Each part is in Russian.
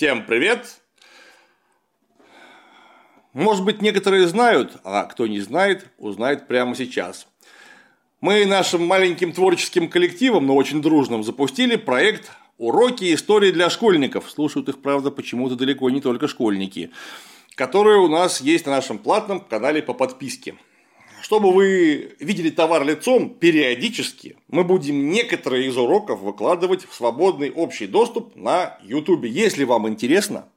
Всем привет! Может быть, некоторые знают, а кто не знает, узнает прямо сейчас. Мы нашим маленьким творческим коллективом, но очень дружным, запустили проект «Уроки истории для школьников». Слушают их, правда, почему-то далеко не только школьники. Которые у нас есть на нашем платном канале по подписке. Чтобы вы видели товар лицом, периодически мы будем некоторые из уроков выкладывать в свободный общий доступ на YouTube. Если вам интересно,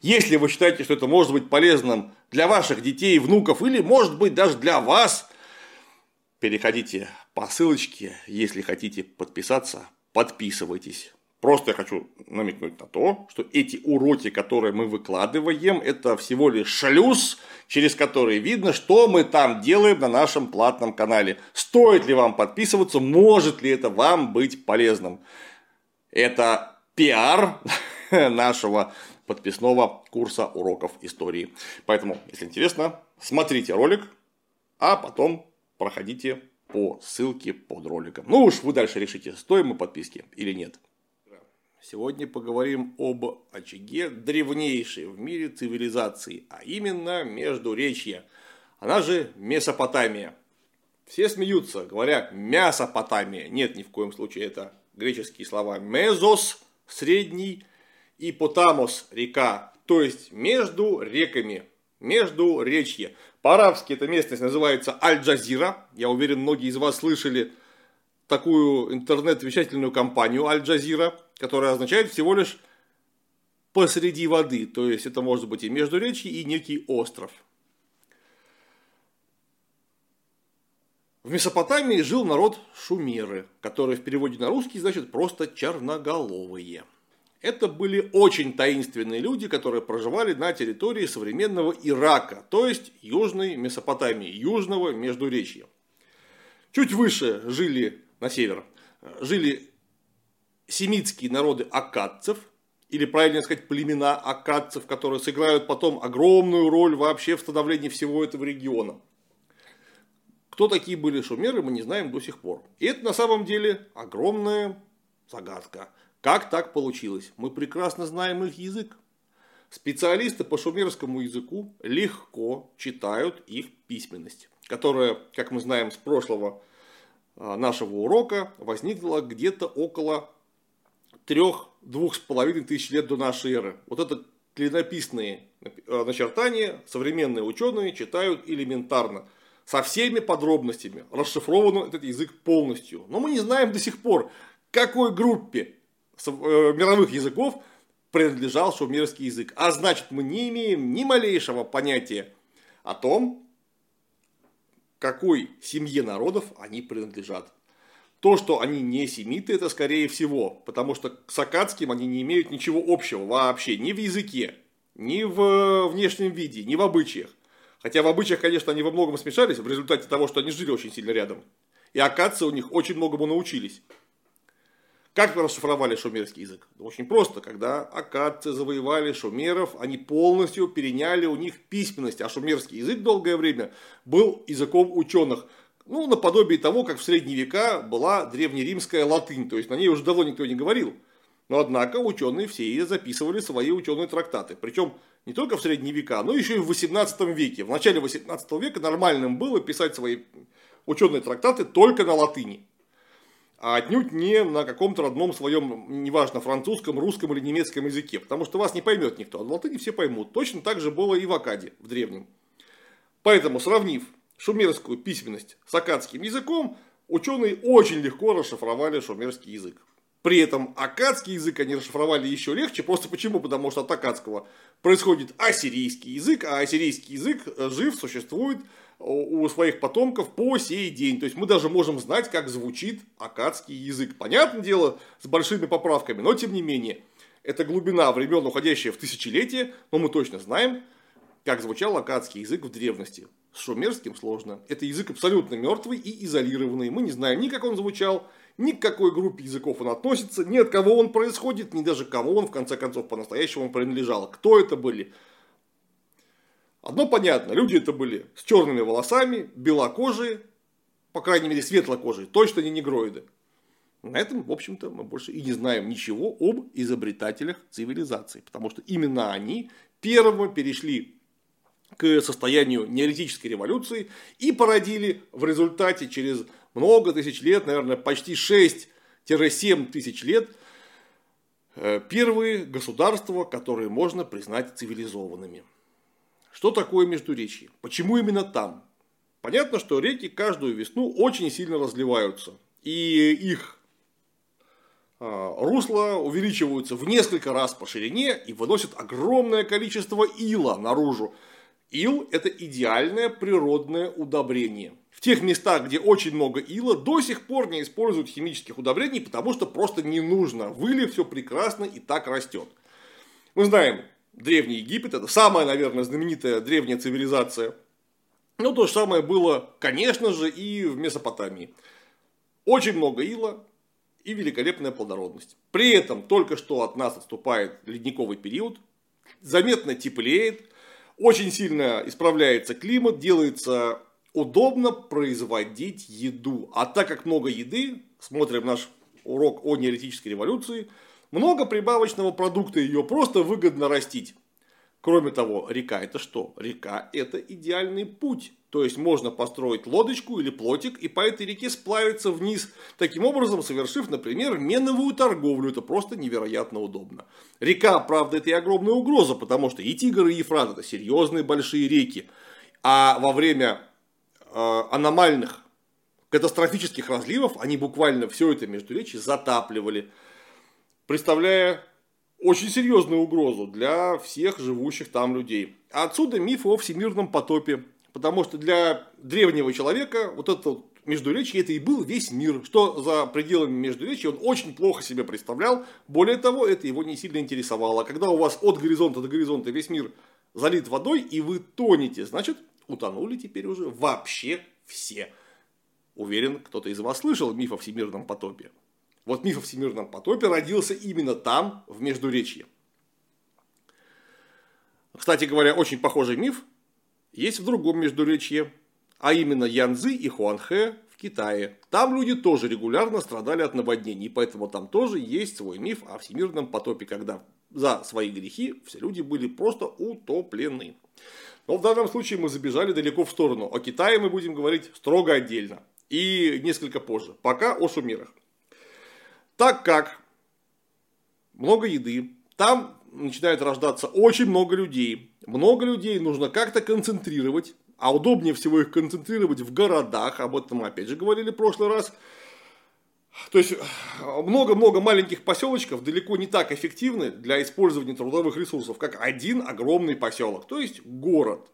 если вы считаете, что это может быть полезным для ваших детей, внуков или может быть даже для вас, переходите по ссылочке, если хотите подписаться, подписывайтесь. Просто я хочу намекнуть на то, что эти уроки, которые мы выкладываем, это всего лишь шлюз, через который видно, что мы там делаем на нашем платном канале. Стоит ли вам подписываться, может ли это вам быть полезным. Это пиар нашего подписного курса уроков истории. Поэтому, если интересно, смотрите ролик, а потом проходите по ссылке под роликом. Ну уж вы дальше решите, стоим мы подписки или нет. Сегодня поговорим об очаге древнейшей в мире цивилизации, а именно Междуречье, она же Месопотамия. Все смеются, говоря Мясопотамия. Нет, ни в коем случае это греческие слова Мезос, средний, и Потамос, река, то есть между реками, между речье. По-арабски эта местность называется Аль-Джазира. Я уверен, многие из вас слышали такую интернет-вещательную компанию Аль-Джазира, которая означает всего лишь посреди воды. То есть это может быть и междуречье, и некий остров. В Месопотамии жил народ шумеры, который в переводе на русский значит просто черноголовые. Это были очень таинственные люди, которые проживали на территории современного Ирака, то есть Южной Месопотамии, Южного Междуречья. Чуть выше жили на север, жили семитские народы акадцев, или правильно сказать, племена акадцев, которые сыграют потом огромную роль вообще в становлении всего этого региона. Кто такие были шумеры, мы не знаем до сих пор. И это на самом деле огромная загадка. Как так получилось? Мы прекрасно знаем их язык. Специалисты по шумерскому языку легко читают их письменность, которая, как мы знаем с прошлого нашего урока возникла где-то около трех-двух с половиной тысяч лет до нашей эры. Вот это клинописные а, начертания современные ученые читают элементарно, со всеми подробностями, расшифрован этот язык полностью. Но мы не знаем до сих пор, какой группе э, мировых языков принадлежал шумерский язык. А значит, мы не имеем ни малейшего понятия о том, какой семье народов они принадлежат. То, что они не семиты, это скорее всего, потому что с акадским они не имеют ничего общего вообще, ни в языке, ни в внешнем виде, ни в обычаях. Хотя в обычаях, конечно, они во многом смешались в результате того, что они жили очень сильно рядом. И акадцы у них очень многому научились. Как расшифровали шумерский язык? Очень просто. Когда акадцы завоевали шумеров, они полностью переняли у них письменность. А шумерский язык долгое время был языком ученых. Ну, наподобие того, как в средние века была древнеримская латынь. То есть, на ней уже давно никто не говорил. Но, однако, ученые все записывали свои ученые трактаты. Причем, не только в средние века, но еще и в 18 веке. В начале 18 века нормальным было писать свои ученые трактаты только на латыни а отнюдь не на каком-то родном своем, неважно, французском, русском или немецком языке, потому что вас не поймет никто, а в латыни все поймут. Точно так же было и в Акаде, в древнем. Поэтому, сравнив шумерскую письменность с акадским языком, ученые очень легко расшифровали шумерский язык. При этом акадский язык они расшифровали еще легче. Просто почему? Потому что от акадского происходит ассирийский язык, а ассирийский язык жив, существует у своих потомков по сей день. То есть мы даже можем знать, как звучит акадский язык. Понятное дело, с большими поправками, но тем не менее. Это глубина времен, уходящая в тысячелетия, но мы точно знаем, как звучал акадский язык в древности. С шумерским сложно. Это язык абсолютно мертвый и изолированный. Мы не знаем ни как он звучал, ни к какой группе языков он относится, ни от кого он происходит, ни даже кому он в конце концов по-настоящему принадлежал. Кто это были? Одно понятно, люди это были с черными волосами, белокожие, по крайней мере светлокожие, точно не негроиды. На этом, в общем-то, мы больше и не знаем ничего об изобретателях цивилизации, потому что именно они первыми перешли к состоянию неолитической революции и породили в результате через много тысяч лет, наверное, почти 6-7 тысяч лет, э, первые государства, которые можно признать цивилизованными. Что такое Междуречье? Почему именно там? Понятно, что реки каждую весну очень сильно разливаются. И их а, русла увеличиваются в несколько раз по ширине и выносят огромное количество ила наружу. Ил – это идеальное природное удобрение. В тех местах, где очень много ила, до сих пор не используют химических удобрений, потому что просто не нужно. В все прекрасно и так растет. Мы знаем, Древний Египет – это самая, наверное, знаменитая древняя цивилизация. Но то же самое было, конечно же, и в Месопотамии. Очень много ила и великолепная плодородность. При этом только что от нас отступает ледниковый период, заметно теплеет, очень сильно исправляется климат, делается удобно производить еду. А так как много еды, смотрим наш урок о неолитической революции, много прибавочного продукта, ее просто выгодно растить. Кроме того, река это что? Река это идеальный путь. То есть можно построить лодочку или плотик и по этой реке сплавиться вниз, таким образом совершив, например, меновую торговлю. Это просто невероятно удобно. Река, правда, это и огромная угроза, потому что и Тигр, и Ефрат это серьезные большие реки. А во время аномальных катастрофических разливов они буквально все это между междуречье затапливали, представляя очень серьезную угрозу для всех живущих там людей. отсюда миф о всемирном потопе. Потому что для древнего человека вот это Междуречье это и был весь мир. Что за пределами Междуречья он очень плохо себе представлял. Более того, это его не сильно интересовало. Когда у вас от горизонта до горизонта весь мир залит водой и вы тонете, значит утонули теперь уже вообще все. Уверен, кто-то из вас слышал миф о всемирном потопе. Вот миф о всемирном потопе родился именно там, в Междуречье. Кстати говоря, очень похожий миф есть в другом Междуречье, а именно Янзы и Хуанхэ в Китае. Там люди тоже регулярно страдали от наводнений, поэтому там тоже есть свой миф о всемирном потопе, когда за свои грехи все люди были просто утоплены. Но в данном случае мы забежали далеко в сторону. О Китае мы будем говорить строго отдельно и несколько позже. Пока о шумерах. Так как много еды, там начинает рождаться очень много людей. Много людей нужно как-то концентрировать, а удобнее всего их концентрировать в городах, об этом мы опять же говорили в прошлый раз. То есть много-много маленьких поселочков далеко не так эффективны для использования трудовых ресурсов, как один огромный поселок, то есть город.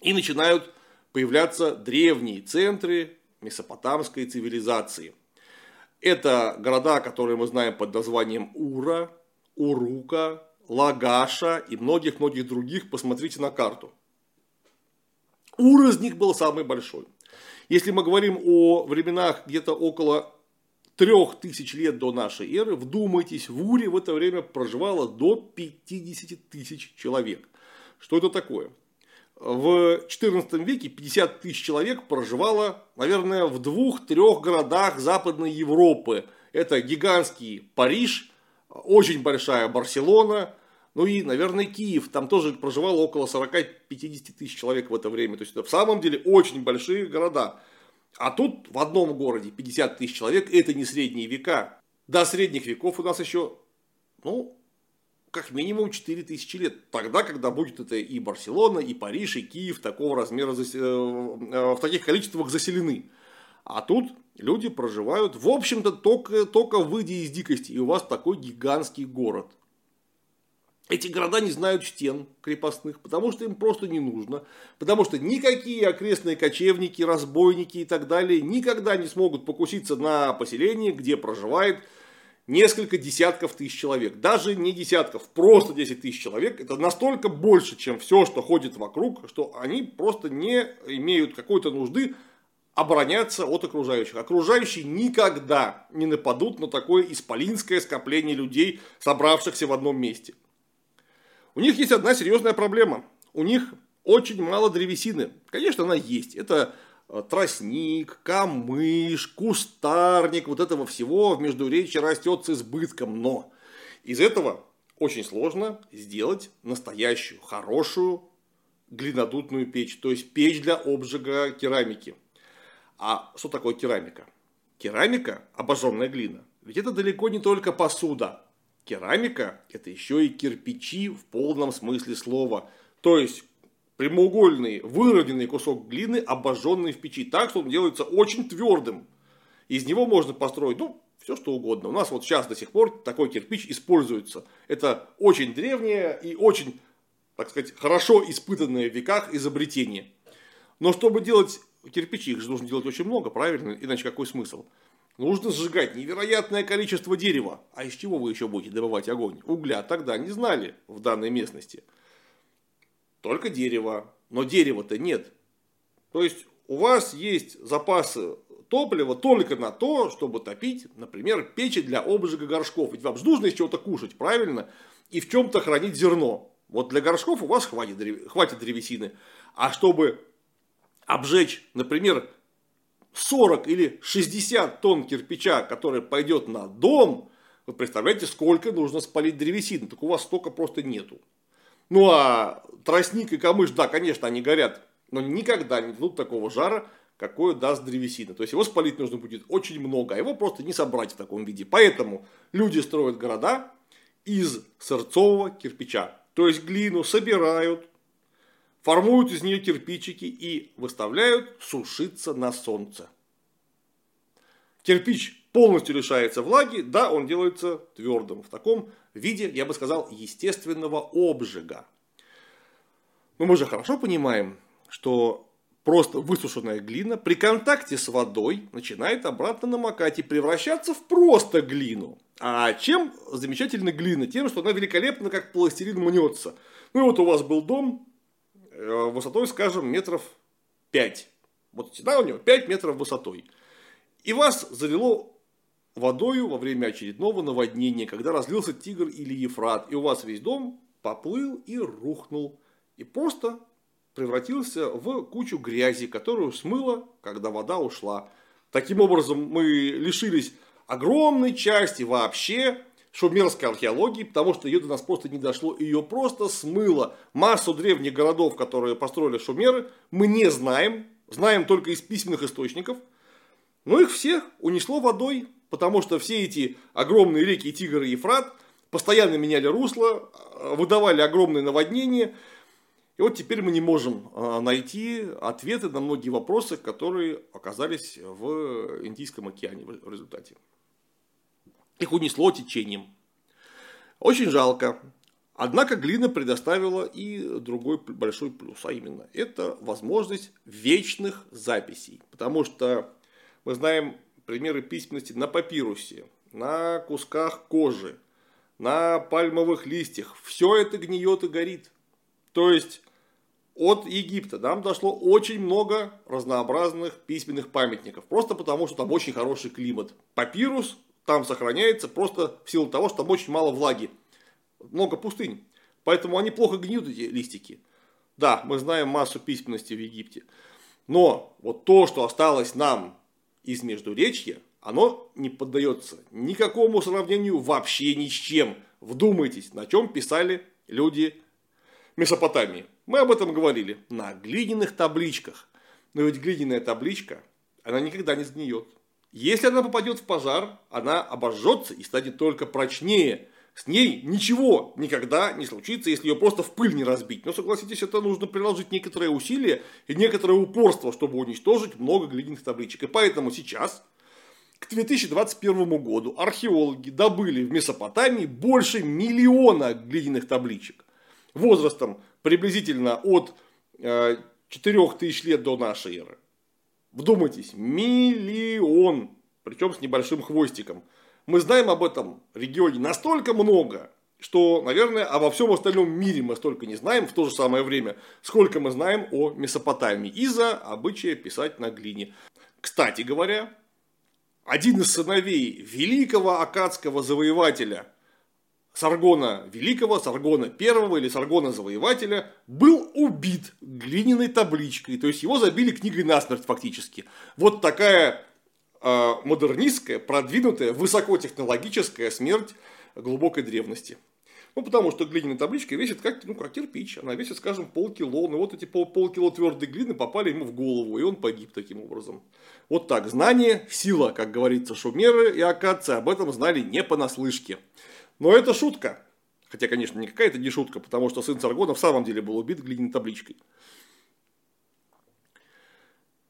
И начинают появляться древние центры месопотамской цивилизации – это города, которые мы знаем под названием Ура, Урука, Лагаша и многих-многих других. Посмотрите на карту. Ур из них был самый большой. Если мы говорим о временах где-то около трех тысяч лет до нашей эры, вдумайтесь, в Уре в это время проживало до 50 тысяч человек. Что это такое? в XIV веке 50 тысяч человек проживало, наверное, в двух-трех городах Западной Европы. Это гигантский Париж, очень большая Барселона, ну и, наверное, Киев. Там тоже проживало около 40-50 тысяч человек в это время. То есть, это в самом деле очень большие города. А тут в одном городе 50 тысяч человек, это не средние века. До средних веков у нас еще, ну, как минимум 4000 лет. Тогда, когда будет это и Барселона, и Париж, и Киев такого размера, э, э, в таких количествах заселены. А тут люди проживают, в общем-то, только, только выйдя из дикости, и у вас такой гигантский город. Эти города не знают стен крепостных, потому что им просто не нужно. Потому что никакие окрестные кочевники, разбойники и так далее никогда не смогут покуситься на поселение, где проживает несколько десятков тысяч человек. Даже не десятков, просто 10 тысяч человек. Это настолько больше, чем все, что ходит вокруг, что они просто не имеют какой-то нужды обороняться от окружающих. Окружающие никогда не нападут на такое исполинское скопление людей, собравшихся в одном месте. У них есть одна серьезная проблема. У них очень мало древесины. Конечно, она есть. Это э, тростник, камыш, кустарник, вот этого всего в Междуречье растет с избытком. Но из этого очень сложно сделать настоящую, хорошую глинодутную печь. То есть печь для обжига керамики. А что такое керамика? Керамика, обожженная глина, ведь это далеко не только посуда. Керамика – это еще и кирпичи в полном смысле слова. То есть прямоугольный, выроденный кусок глины, обожженный в печи так, что он делается очень твердым. Из него можно построить, ну, все что угодно. У нас вот сейчас до сих пор такой кирпич используется. Это очень древнее и очень, так сказать, хорошо испытанное в веках изобретение. Но чтобы делать кирпичи, их же нужно делать очень много, правильно? Иначе какой смысл? Нужно сжигать невероятное количество дерева. А из чего вы еще будете добывать огонь? Угля тогда не знали в данной местности. Только дерево. Но дерева-то нет. То есть у вас есть запасы топлива только на то, чтобы топить, например, печи для обжига горшков. Ведь вам же нужно из чего-то кушать, правильно? И в чем-то хранить зерно. Вот для горшков у вас хватит, хватит древесины. А чтобы обжечь, например, 40 или 60 тонн кирпича, который пойдет на дом, вы представляете, сколько нужно спалить древесины. Так у вас столько просто нету. Ну а тростник и камыш, да, конечно, они горят, но никогда не дадут такого жара, какое даст древесина. То есть его спалить нужно будет очень много, а его просто не собрать в таком виде. Поэтому люди строят города из сырцового кирпича. То есть глину собирают, формуют из нее кирпичики и выставляют сушиться на солнце. Кирпич полностью лишается влаги, да, он делается твердым. В таком виде, я бы сказал, естественного обжига. Но мы же хорошо понимаем, что просто высушенная глина при контакте с водой начинает обратно намокать и превращаться в просто глину. А чем замечательна глина? Тем, что она великолепно как пластилин мнется. Ну и вот у вас был дом высотой, скажем, метров 5. Вот стена у него 5 метров высотой. И вас залило водою во время очередного наводнения, когда разлился Тигр или Ефрат, и у вас весь дом поплыл и рухнул. И просто превратился в кучу грязи, которую смыло, когда вода ушла. Таким образом, мы лишились огромной части вообще шумерской археологии, потому что ее до нас просто не дошло, ее просто смыло. Массу древних городов, которые построили шумеры, мы не знаем, знаем только из письменных источников, но их всех унесло водой, потому что все эти огромные реки Тигр и Ефрат постоянно меняли русло, выдавали огромные наводнения, и вот теперь мы не можем а, найти ответы на многие вопросы, которые оказались в Индийском океане в результате. Их унесло течением. Очень жалко. Однако глина предоставила и другой большой плюс, а именно это возможность вечных записей. Потому что мы знаем примеры письменности на папирусе, на кусках кожи, на пальмовых листьях. Все это гниет и горит. То есть от Египта нам дошло очень много разнообразных письменных памятников. Просто потому, что там очень хороший климат. Папирус там сохраняется просто в силу того, что там очень мало влаги. Много пустынь. Поэтому они плохо гниют, эти листики. Да, мы знаем массу письменности в Египте. Но вот то, что осталось нам из Междуречья, оно не поддается никакому сравнению вообще ни с чем. Вдумайтесь, на чем писали люди Месопотамии. Мы об этом говорили. На глиняных табличках. Но ведь глиняная табличка, она никогда не сгниет. Если она попадет в пожар, она обожжется и станет только прочнее. С ней ничего никогда не случится, если ее просто в пыль не разбить. Но согласитесь, это нужно приложить некоторые усилия и некоторое упорство, чтобы уничтожить много глиняных табличек. И поэтому сейчас, к 2021 году, археологи добыли в Месопотамии больше миллиона глиняных табличек. Возрастом приблизительно от 4000 э, лет до нашей эры. Вдумайтесь, миллион, причем с небольшим хвостиком. Мы знаем об этом регионе настолько много, что, наверное, обо всем остальном мире мы столько не знаем в то же самое время, сколько мы знаем о Месопотамии из-за обычая писать на глине. Кстати говоря, один из сыновей великого акадского завоевателя Саргона Великого, Саргона Первого или Саргона Завоевателя был убит глиняной табличкой. То есть его забили книгой насмерть фактически. Вот такая э, модернистская, продвинутая, высокотехнологическая смерть глубокой древности. Ну, потому что глиняная табличка весит как, ну, как кирпич. Она весит, скажем, полкило. Ну, вот эти пол, полкило твердой глины попали ему в голову, и он погиб таким образом. Вот так. Знание – сила, как говорится, шумеры и акадцы об этом знали не понаслышке. Но это шутка. Хотя, конечно, никакая это не шутка, потому что сын Саргона в самом деле был убит глиняной табличкой.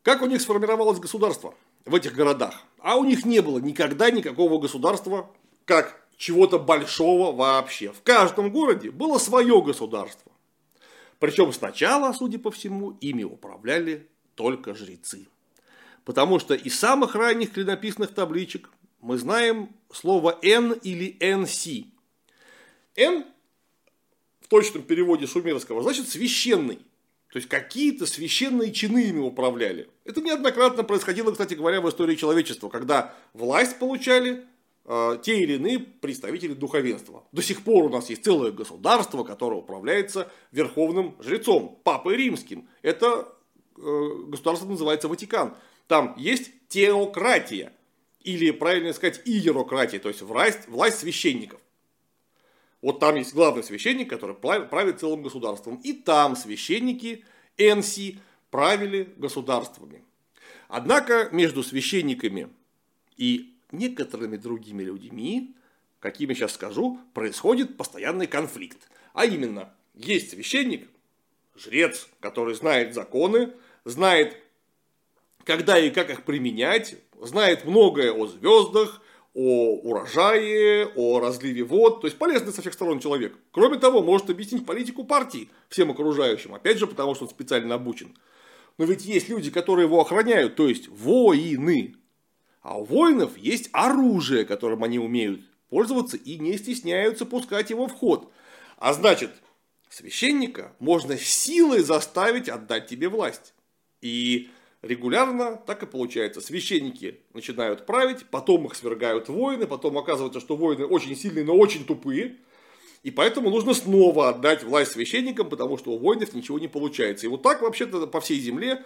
Как у них сформировалось государство в этих городах? А у них не было никогда никакого государства, как чего-то большого вообще. В каждом городе было свое государство. Причем сначала, судя по всему, ими управляли только жрецы. Потому что из самых ранних клинописных табличек мы знаем слово «н» или «нс». «Н» в точном переводе шумерского значит «священный». То есть какие-то священные чины ими управляли. Это неоднократно происходило, кстати говоря, в истории человечества, когда власть получали э, те или иные представители духовенства. До сих пор у нас есть целое государство, которое управляется верховным жрецом, папой римским. Это э, государство называется Ватикан. Там есть теократия или, правильно сказать, иерократия, то есть власть, власть священников. Вот там есть главный священник, который правит целым государством. И там священники Энси правили государствами. Однако между священниками и некоторыми другими людьми, какими сейчас скажу, происходит постоянный конфликт. А именно, есть священник, жрец, который знает законы, знает, когда и как их применять, знает многое о звездах, о урожае, о разливе вод, то есть полезный со всех сторон человек. Кроме того, может объяснить политику партии всем окружающим, опять же, потому что он специально обучен. Но ведь есть люди, которые его охраняют, то есть воины. А у воинов есть оружие, которым они умеют пользоваться и не стесняются пускать его в ход. А значит, священника можно силой заставить отдать тебе власть. И регулярно так и получается. Священники начинают править, потом их свергают воины, потом оказывается, что воины очень сильные, но очень тупые. И поэтому нужно снова отдать власть священникам, потому что у воинов ничего не получается. И вот так вообще-то по всей земле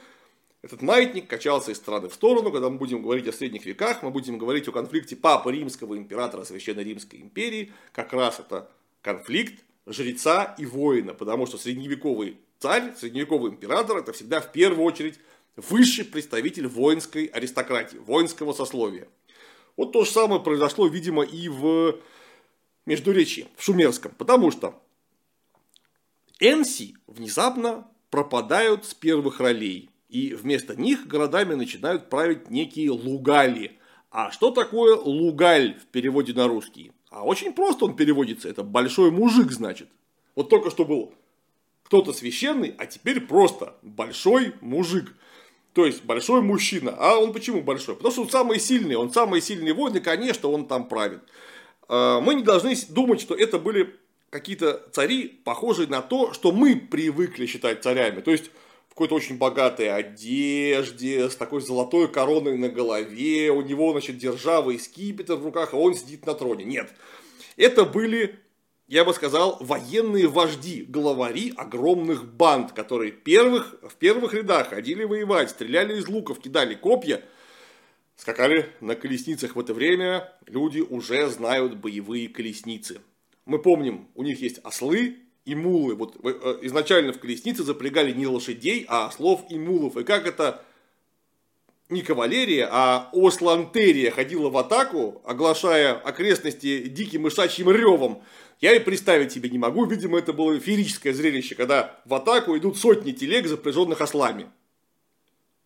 этот маятник качался из стороны в сторону. Когда мы будем говорить о средних веках, мы будем говорить о конфликте папы римского императора Священной Римской империи. Как раз это конфликт жреца и воина. Потому что средневековый царь, средневековый император, это всегда в первую очередь высший представитель воинской аристократии, воинского сословия. Вот то же самое произошло, видимо, и в Междуречии, в Шумерском, потому что Энси внезапно пропадают с первых ролей, и вместо них городами начинают править некие лугали. А что такое лугаль в переводе на русский? А очень просто он переводится, это большой мужик, значит. Вот только что был кто-то священный, а теперь просто большой мужик. То есть большой мужчина. А он почему большой? Потому что он самый сильный, он самый сильный воин, конечно, он там правит. А, мы не должны думать, что это были какие-то цари, похожие на то, что мы привыкли считать царями. То есть в какой-то очень богатой одежде, с такой золотой короной на голове, у него, значит, держава и скипетр в руках, а он сидит на троне. Нет. Это были я бы сказал, военные вожди, главари огромных банд, которые первых, в первых рядах ходили воевать, стреляли из луков, кидали копья, скакали на колесницах. В это время люди уже знают боевые колесницы. Мы помним, у них есть ослы и мулы. Вот э, изначально в колеснице запрягали не лошадей, а ослов и мулов. И как это не кавалерия, а ослантерия ходила в атаку, оглашая окрестности диким мышачьим ревом. Я и представить себе не могу. Видимо, это было феерическое зрелище, когда в атаку идут сотни телег, запряженных ослами.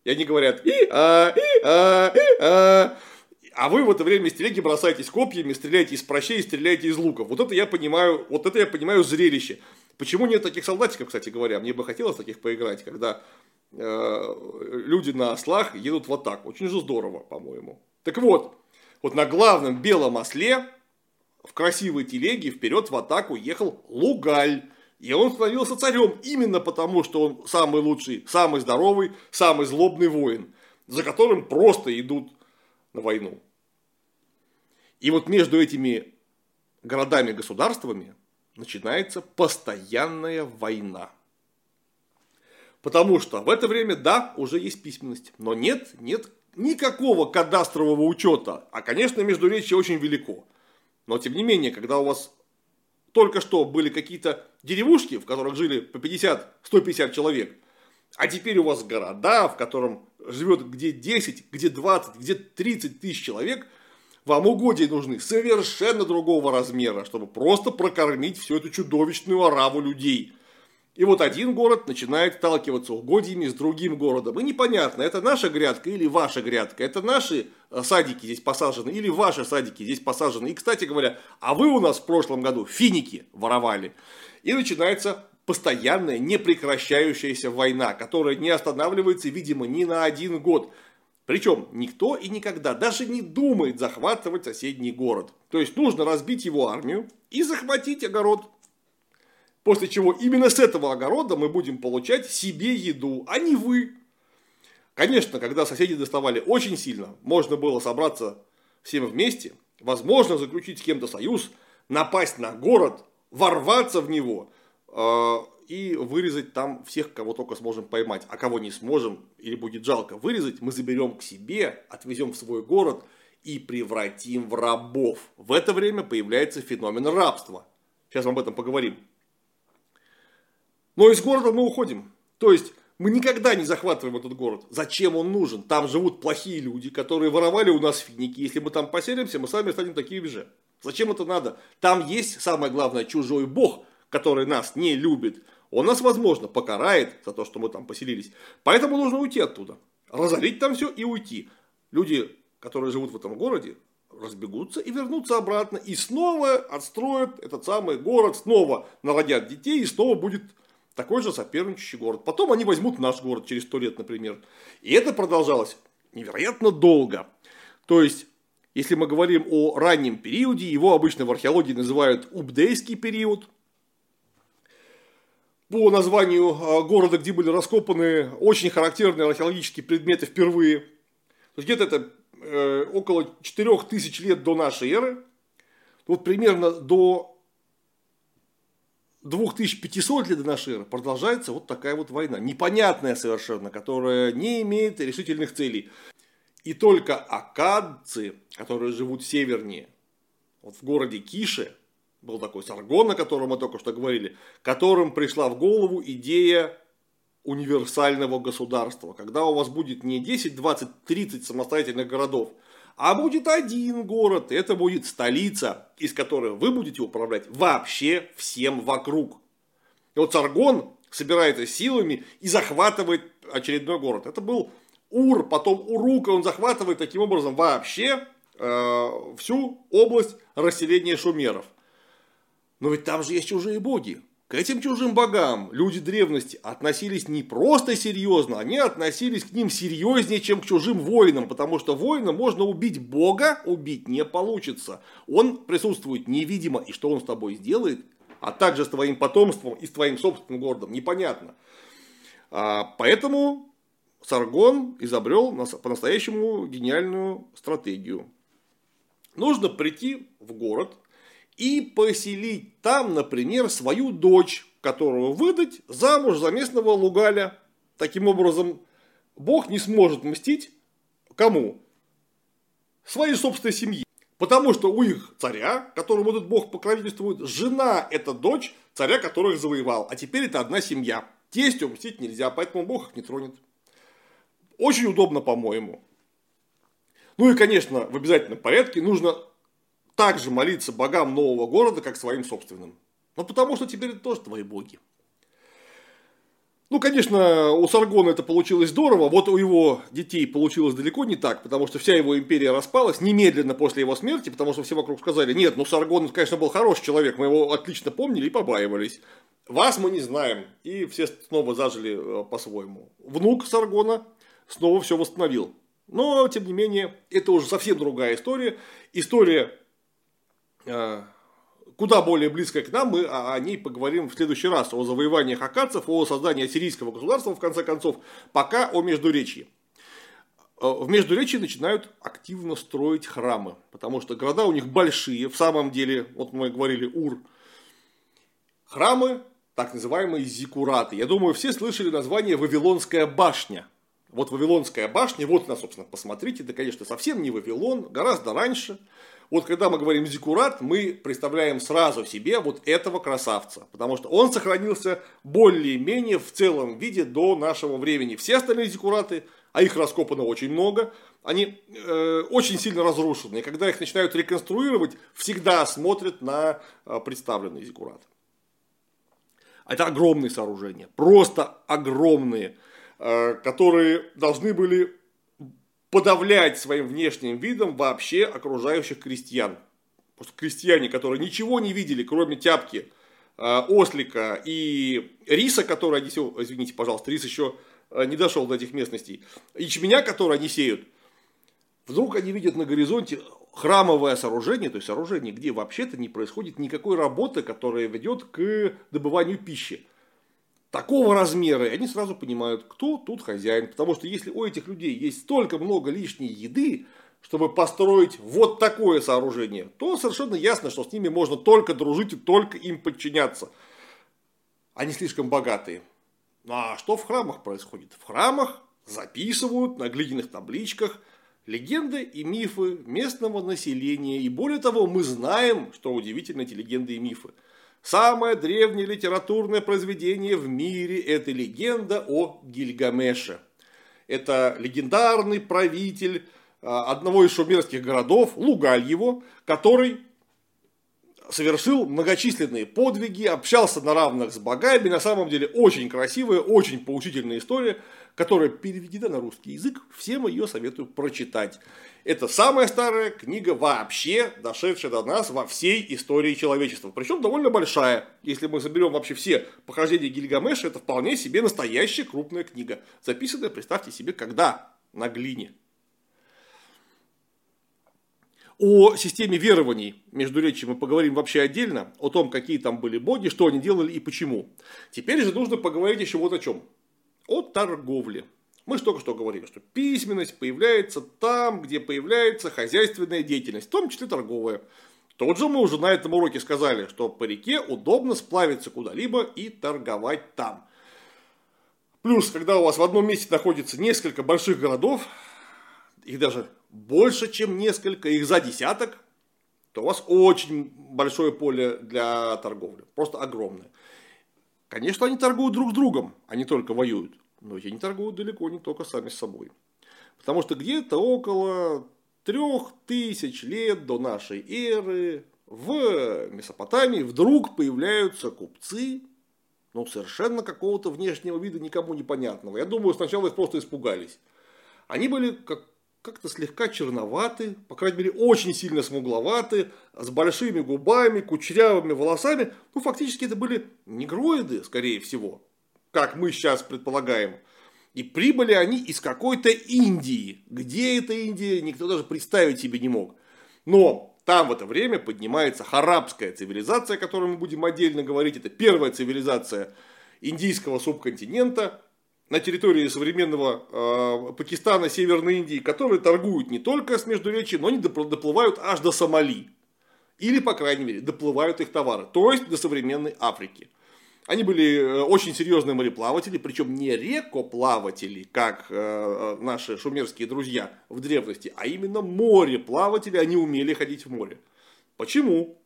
И они говорят, и, а, и, а, и, а. А вы в это время из телеги бросаетесь копьями, стреляете из прощей, стреляете из луков. Вот это я понимаю, вот это я понимаю зрелище. Почему нет таких солдатиков, кстати говоря? Мне бы хотелось таких поиграть, когда люди на ослах едут в атаку. Очень же здорово, по-моему. Так вот, вот на главном белом осле в красивой телеге вперед в атаку ехал Лугаль. И он становился царем именно потому, что он самый лучший, самый здоровый, самый злобный воин, за которым просто идут на войну. И вот между этими городами-государствами начинается постоянная война. Потому что в это время, да, уже есть письменность, но нет, нет никакого кадастрового учета. А, конечно, междуречие очень велико. Но, тем не менее, когда у вас только что были какие-то деревушки, в которых жили по 50-150 человек, а теперь у вас города, в котором живет где 10, где 20, где 30 тысяч человек, вам угодья нужны совершенно другого размера, чтобы просто прокормить всю эту чудовищную ораву людей. И вот один город начинает сталкиваться угодьями с другим городом. И непонятно, это наша грядка или ваша грядка. Это наши э, садики здесь посажены или ваши садики здесь посажены. И, кстати говоря, а вы у нас в прошлом году финики воровали. И начинается постоянная, непрекращающаяся война, которая не останавливается, видимо, ни на один год. Причем никто и никогда даже не думает захватывать соседний город. То есть нужно разбить его армию и захватить огород. После чего именно с этого огорода мы будем получать себе еду, а не вы. Конечно, когда соседи доставали очень сильно, можно было собраться всем вместе, возможно заключить с кем-то союз, напасть на город, ворваться в него э, и вырезать там всех, кого только сможем поймать. А кого не сможем или будет жалко вырезать, мы заберем к себе, отвезем в свой город и превратим в рабов. В это время появляется феномен рабства. Сейчас мы об этом поговорим. Но из города мы уходим. То есть мы никогда не захватываем этот город. Зачем он нужен? Там живут плохие люди, которые воровали у нас финики. Если мы там поселимся, мы сами станем такими же. Зачем это надо? Там есть, самое главное, чужой бог, который нас не любит. Он нас, возможно, покарает за то, что мы там поселились. Поэтому нужно уйти оттуда. Разорить там все и уйти. Люди, которые живут в этом городе, разбегутся и вернутся обратно. И снова отстроят этот самый город, снова народят детей, и снова будет такой же соперничающий город. Потом они возьмут наш город через сто лет, например. И это продолжалось невероятно долго. То есть, если мы говорим о раннем периоде, его обычно в археологии называют убдейский период. По названию а, города, где были раскопаны очень характерные археологические предметы впервые. То есть, где-то это э, около 4000 лет до нашей эры. Вот примерно до 2500 лет до нашей эры продолжается вот такая вот война, непонятная совершенно, которая не имеет решительных целей. И только акадцы, которые живут севернее, вот в городе Кише, был такой Саргон, о котором мы только что говорили, которым пришла в голову идея универсального государства, когда у вас будет не 10, 20, 30 самостоятельных городов, а будет один город, это будет столица, из которой вы будете управлять вообще всем вокруг. И вот Саргон собирается силами и захватывает очередной город. Это был Ур, потом Урука, он захватывает таким образом вообще э, всю область расселения шумеров. Но ведь там же есть чужие боги. К этим чужим богам люди древности относились не просто серьезно, они относились к ним серьезнее, чем к чужим воинам, потому что воина можно убить бога, убить не получится. Он присутствует невидимо, и что он с тобой сделает, а также с твоим потомством и с твоим собственным городом, непонятно. А, поэтому Саргон изобрел по-настоящему гениальную стратегию. Нужно прийти в город, и поселить там, например, свою дочь, которую выдать замуж за местного лугаля. Таким образом, Бог не сможет мстить кому? Своей собственной семье. Потому что у их царя, которому этот бог покровительствует, жена – это дочь царя, которых завоевал. А теперь это одна семья. Тестю мстить нельзя, поэтому бог их не тронет. Очень удобно, по-моему. Ну и, конечно, в обязательном порядке нужно также молиться богам нового города, как своим собственным. Ну, потому что теперь это тоже твои боги. Ну, конечно, у Саргона это получилось здорово, вот у его детей получилось далеко не так, потому что вся его империя распалась немедленно после его смерти, потому что все вокруг сказали, нет, ну Саргон, конечно, был хороший человек, мы его отлично помнили и побаивались. Вас мы не знаем, и все снова зажили э, по-своему. Внук Саргона снова все восстановил. Но, тем не менее, это уже совсем другая история. История куда более близкая к нам, мы о ней поговорим в следующий раз, о завоеваниях акадцев, о создании ассирийского государства, в конце концов, пока о Междуречье. в Междуречии начинают активно строить храмы, потому что города у них большие, в самом деле, вот мы говорили Ур, храмы, так называемые зикураты. Я думаю, все слышали название Вавилонская башня. Вот Вавилонская башня, вот она, собственно, посмотрите, это, конечно, совсем не Вавилон, гораздо раньше. Вот когда мы говорим зиккурат, мы представляем сразу себе вот этого красавца, потому что он сохранился более-менее в целом виде до нашего времени. Все остальные зиккураты, а их раскопано очень много, они э, очень сильно разрушены. И когда их начинают реконструировать, всегда смотрят на э, представленный зиккурат. Это огромные сооружения, просто огромные. Э, которые должны были подавлять своим внешним видом вообще окружающих крестьян. Просто крестьяне, которые ничего не видели, кроме тяпки, э, ослика и риса, который они сеют, извините, пожалуйста, рис еще э, не дошел до этих местностей, ячменя, который они сеют, вдруг они видят на горизонте храмовое сооружение, то есть сооружение, где вообще-то не происходит никакой работы, которая ведет к добыванию пищи такого размера, и они сразу понимают, кто тут хозяин. Потому что если у этих людей есть столько много лишней еды, чтобы построить вот такое сооружение, то совершенно ясно, что с ними можно только дружить и только им подчиняться. Они слишком богатые. Ну, а что в храмах происходит? В храмах записывают на глиняных табличках легенды и мифы местного населения. И более того, мы знаем, что удивительно эти легенды и мифы – Самое древнее литературное произведение в мире – это легенда о Гильгамеше. Это легендарный правитель а, одного из шумерских городов, Лугальево, который совершил многочисленные подвиги, общался на равных с богами. На самом деле очень красивая, очень поучительная история, которая переведена на русский язык. Всем ее советую прочитать. Это самая старая книга вообще, дошедшая до нас во всей истории человечества. Причем довольно большая. Если мы соберем вообще все похождения Гильгамеша, это вполне себе настоящая крупная книга. Записанная, представьте себе, когда? На глине. О системе верований между речи мы поговорим вообще отдельно, о том, какие там были боги, что они делали и почему. Теперь же нужно поговорить еще вот о чем. О торговле. Мы же только что говорили, что письменность появляется там, где появляется хозяйственная деятельность, в том числе торговая. Тот же мы уже на этом уроке сказали, что по реке удобно сплавиться куда-либо и торговать там. Плюс, когда у вас в одном месте находится несколько больших городов, их даже больше, чем несколько, их за десяток, то у вас очень большое поле для торговли. Просто огромное. Конечно, они торгуют друг с другом, а не только воюют. Но не торгуют далеко не только сами с собой. Потому что где-то около трех тысяч лет до нашей эры в Месопотамии вдруг появляются купцы, ну, совершенно какого-то внешнего вида никому непонятного. Я думаю, сначала их просто испугались. Они были как, как-то слегка черноваты, по крайней мере, очень сильно смугловаты, с большими губами, кучерявыми волосами. Ну, фактически это были негроиды, скорее всего как мы сейчас предполагаем. И прибыли они из какой-то Индии. Где эта Индия, никто даже представить себе не мог. Но там в это время поднимается харабская цивилизация, о которой мы будем отдельно говорить. Это первая цивилизация индийского субконтинента на территории современного э, Пакистана, Северной Индии, которые торгуют не только с Междуречием, но они доплывают аж до Сомали. Или, по крайней мере, доплывают их товары. То есть до современной Африки. Они были э, очень серьезные мореплаватели, причем не рекоплаватели, как э, наши шумерские друзья в древности, а именно мореплаватели, они умели ходить в море. Почему?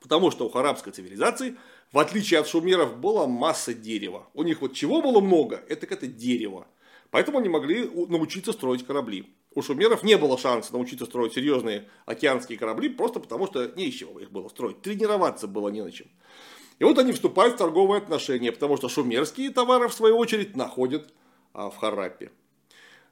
Потому что у харабской цивилизации, в отличие от шумеров, была масса дерева. У них вот чего было много, это это дерево. Поэтому они могли научиться строить корабли. У шумеров не было шанса научиться строить серьезные океанские корабли, просто потому что не из чего их было строить. Тренироваться было не на чем. И вот они вступают в торговые отношения, потому что шумерские товары, в свою очередь, находят а, в Харапе.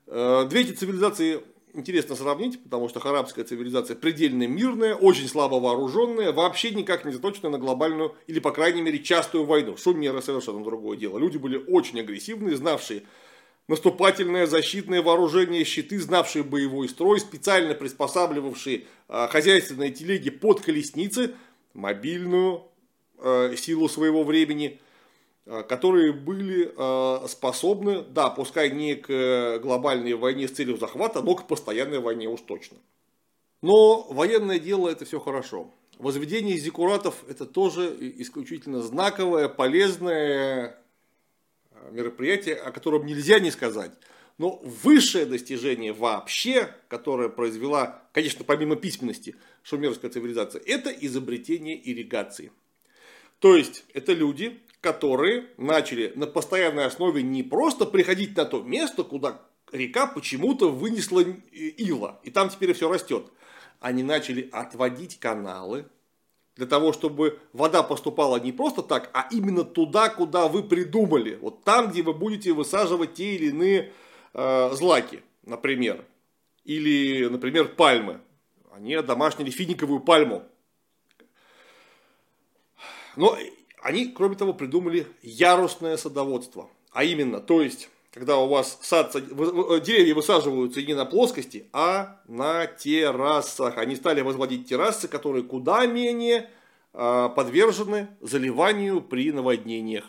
Э, две эти цивилизации интересно сравнить, потому что харабская цивилизация предельно мирная, очень слабо вооруженная, вообще никак не заточенная на глобальную или, по крайней мере, частую войну. Шумеры совершенно другое дело. Люди были очень агрессивные, знавшие наступательное, защитное вооружение, щиты, знавшие боевой строй, специально приспосабливавшие а, хозяйственные телеги под колесницы, мобильную Э, силу своего времени. Э, которые были э, способны, да, пускай не к глобальной войне с целью захвата, но к постоянной войне уж точно. Но военное дело это все хорошо. Возведение зиккуратов это тоже исключительно знаковое, полезное мероприятие, о котором нельзя не сказать. Но высшее достижение вообще, которое произвела, конечно, помимо письменности, шумерская цивилизация, это изобретение ирригации. То есть, это люди, которые начали на постоянной основе не просто приходить на то место, куда река почему-то вынесла ила, и там теперь все растет. Они начали отводить каналы, для того, чтобы вода поступала не просто так, а именно туда, куда вы придумали. Вот там, где вы будете высаживать те или иные э, злаки, например. Или, например, пальмы. Они одомашнили финиковую пальму. Но они, кроме того, придумали ярусное садоводство. А именно, то есть, когда у вас сад, деревья высаживаются не на плоскости, а на террасах. Они стали возводить террасы, которые куда менее э, подвержены заливанию при наводнениях.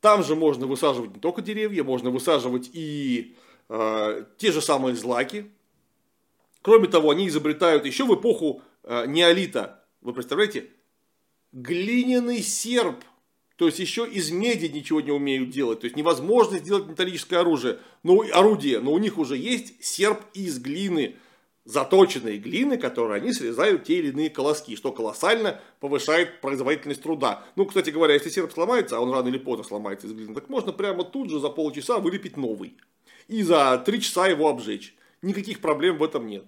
Там же можно высаживать не только деревья, можно высаживать и э, те же самые злаки. Кроме того, они изобретают еще в эпоху э, неолита, вы представляете, глиняный серп. То есть еще из меди ничего не умеют делать. То есть невозможно сделать металлическое оружие, но, орудие, но у них уже есть серп из глины заточенной глины, которые они срезают те или иные колоски, что колоссально повышает производительность труда. Ну, кстати говоря, если серп сломается, а он рано или поздно сломается из глины, так можно прямо тут же за полчаса вылепить новый. И за три часа его обжечь. Никаких проблем в этом нет.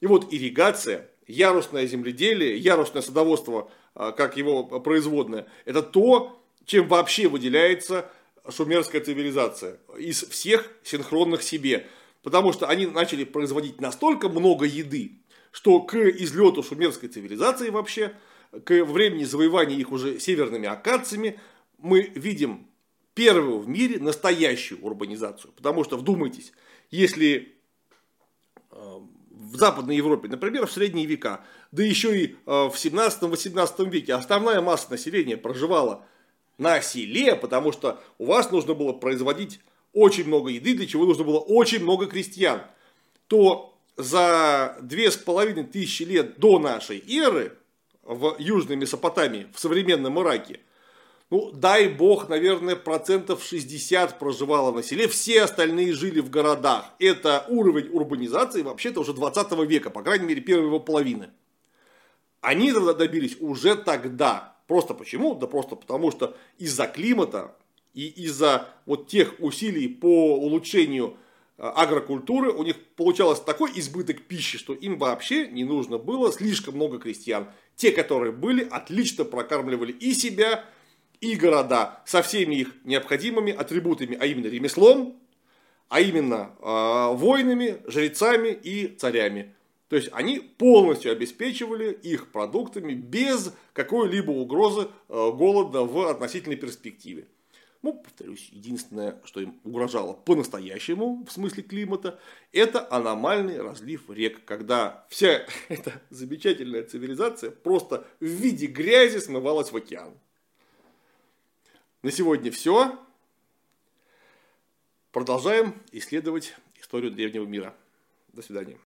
И вот ирригация, ярусное земледелие, ярусное садоводство, как его производное, это то, чем вообще выделяется шумерская цивилизация из всех синхронных себе. Потому что они начали производить настолько много еды, что к излету шумерской цивилизации вообще, к времени завоевания их уже северными акадцами, мы видим первую в мире настоящую урбанизацию. Потому что, вдумайтесь, если э, в Западной Европе, например, в средние века, да еще и э, в 17-18 веке основная масса населения проживала на селе, потому что у вас нужно было производить очень много еды, для чего нужно было очень много крестьян, то за две с половиной тысячи лет до нашей эры в Южной Месопотамии, в современном Ираке, ну, дай бог, наверное, процентов 60 проживало на селе, все остальные жили в городах. Это уровень урбанизации вообще-то уже 20 века, по крайней мере, первой его половины. Они добились уже тогда. Просто почему? Да просто потому, что из-за климата и из-за вот тех усилий по улучшению э, агрокультуры у них получалось такой избыток пищи, что им вообще не нужно было слишком много крестьян. Те, которые были, отлично прокармливали и себя, и города со всеми их необходимыми атрибутами, а именно ремеслом, а именно э, воинами, жрецами и царями. То есть они полностью обеспечивали их продуктами без какой-либо угрозы э, голода в относительной перспективе. Ну, повторюсь, единственное, что им угрожало по-настоящему в смысле климата, это аномальный разлив рек, когда вся эта замечательная цивилизация просто в виде грязи смывалась в океан. На сегодня все. Продолжаем исследовать историю древнего мира. До свидания.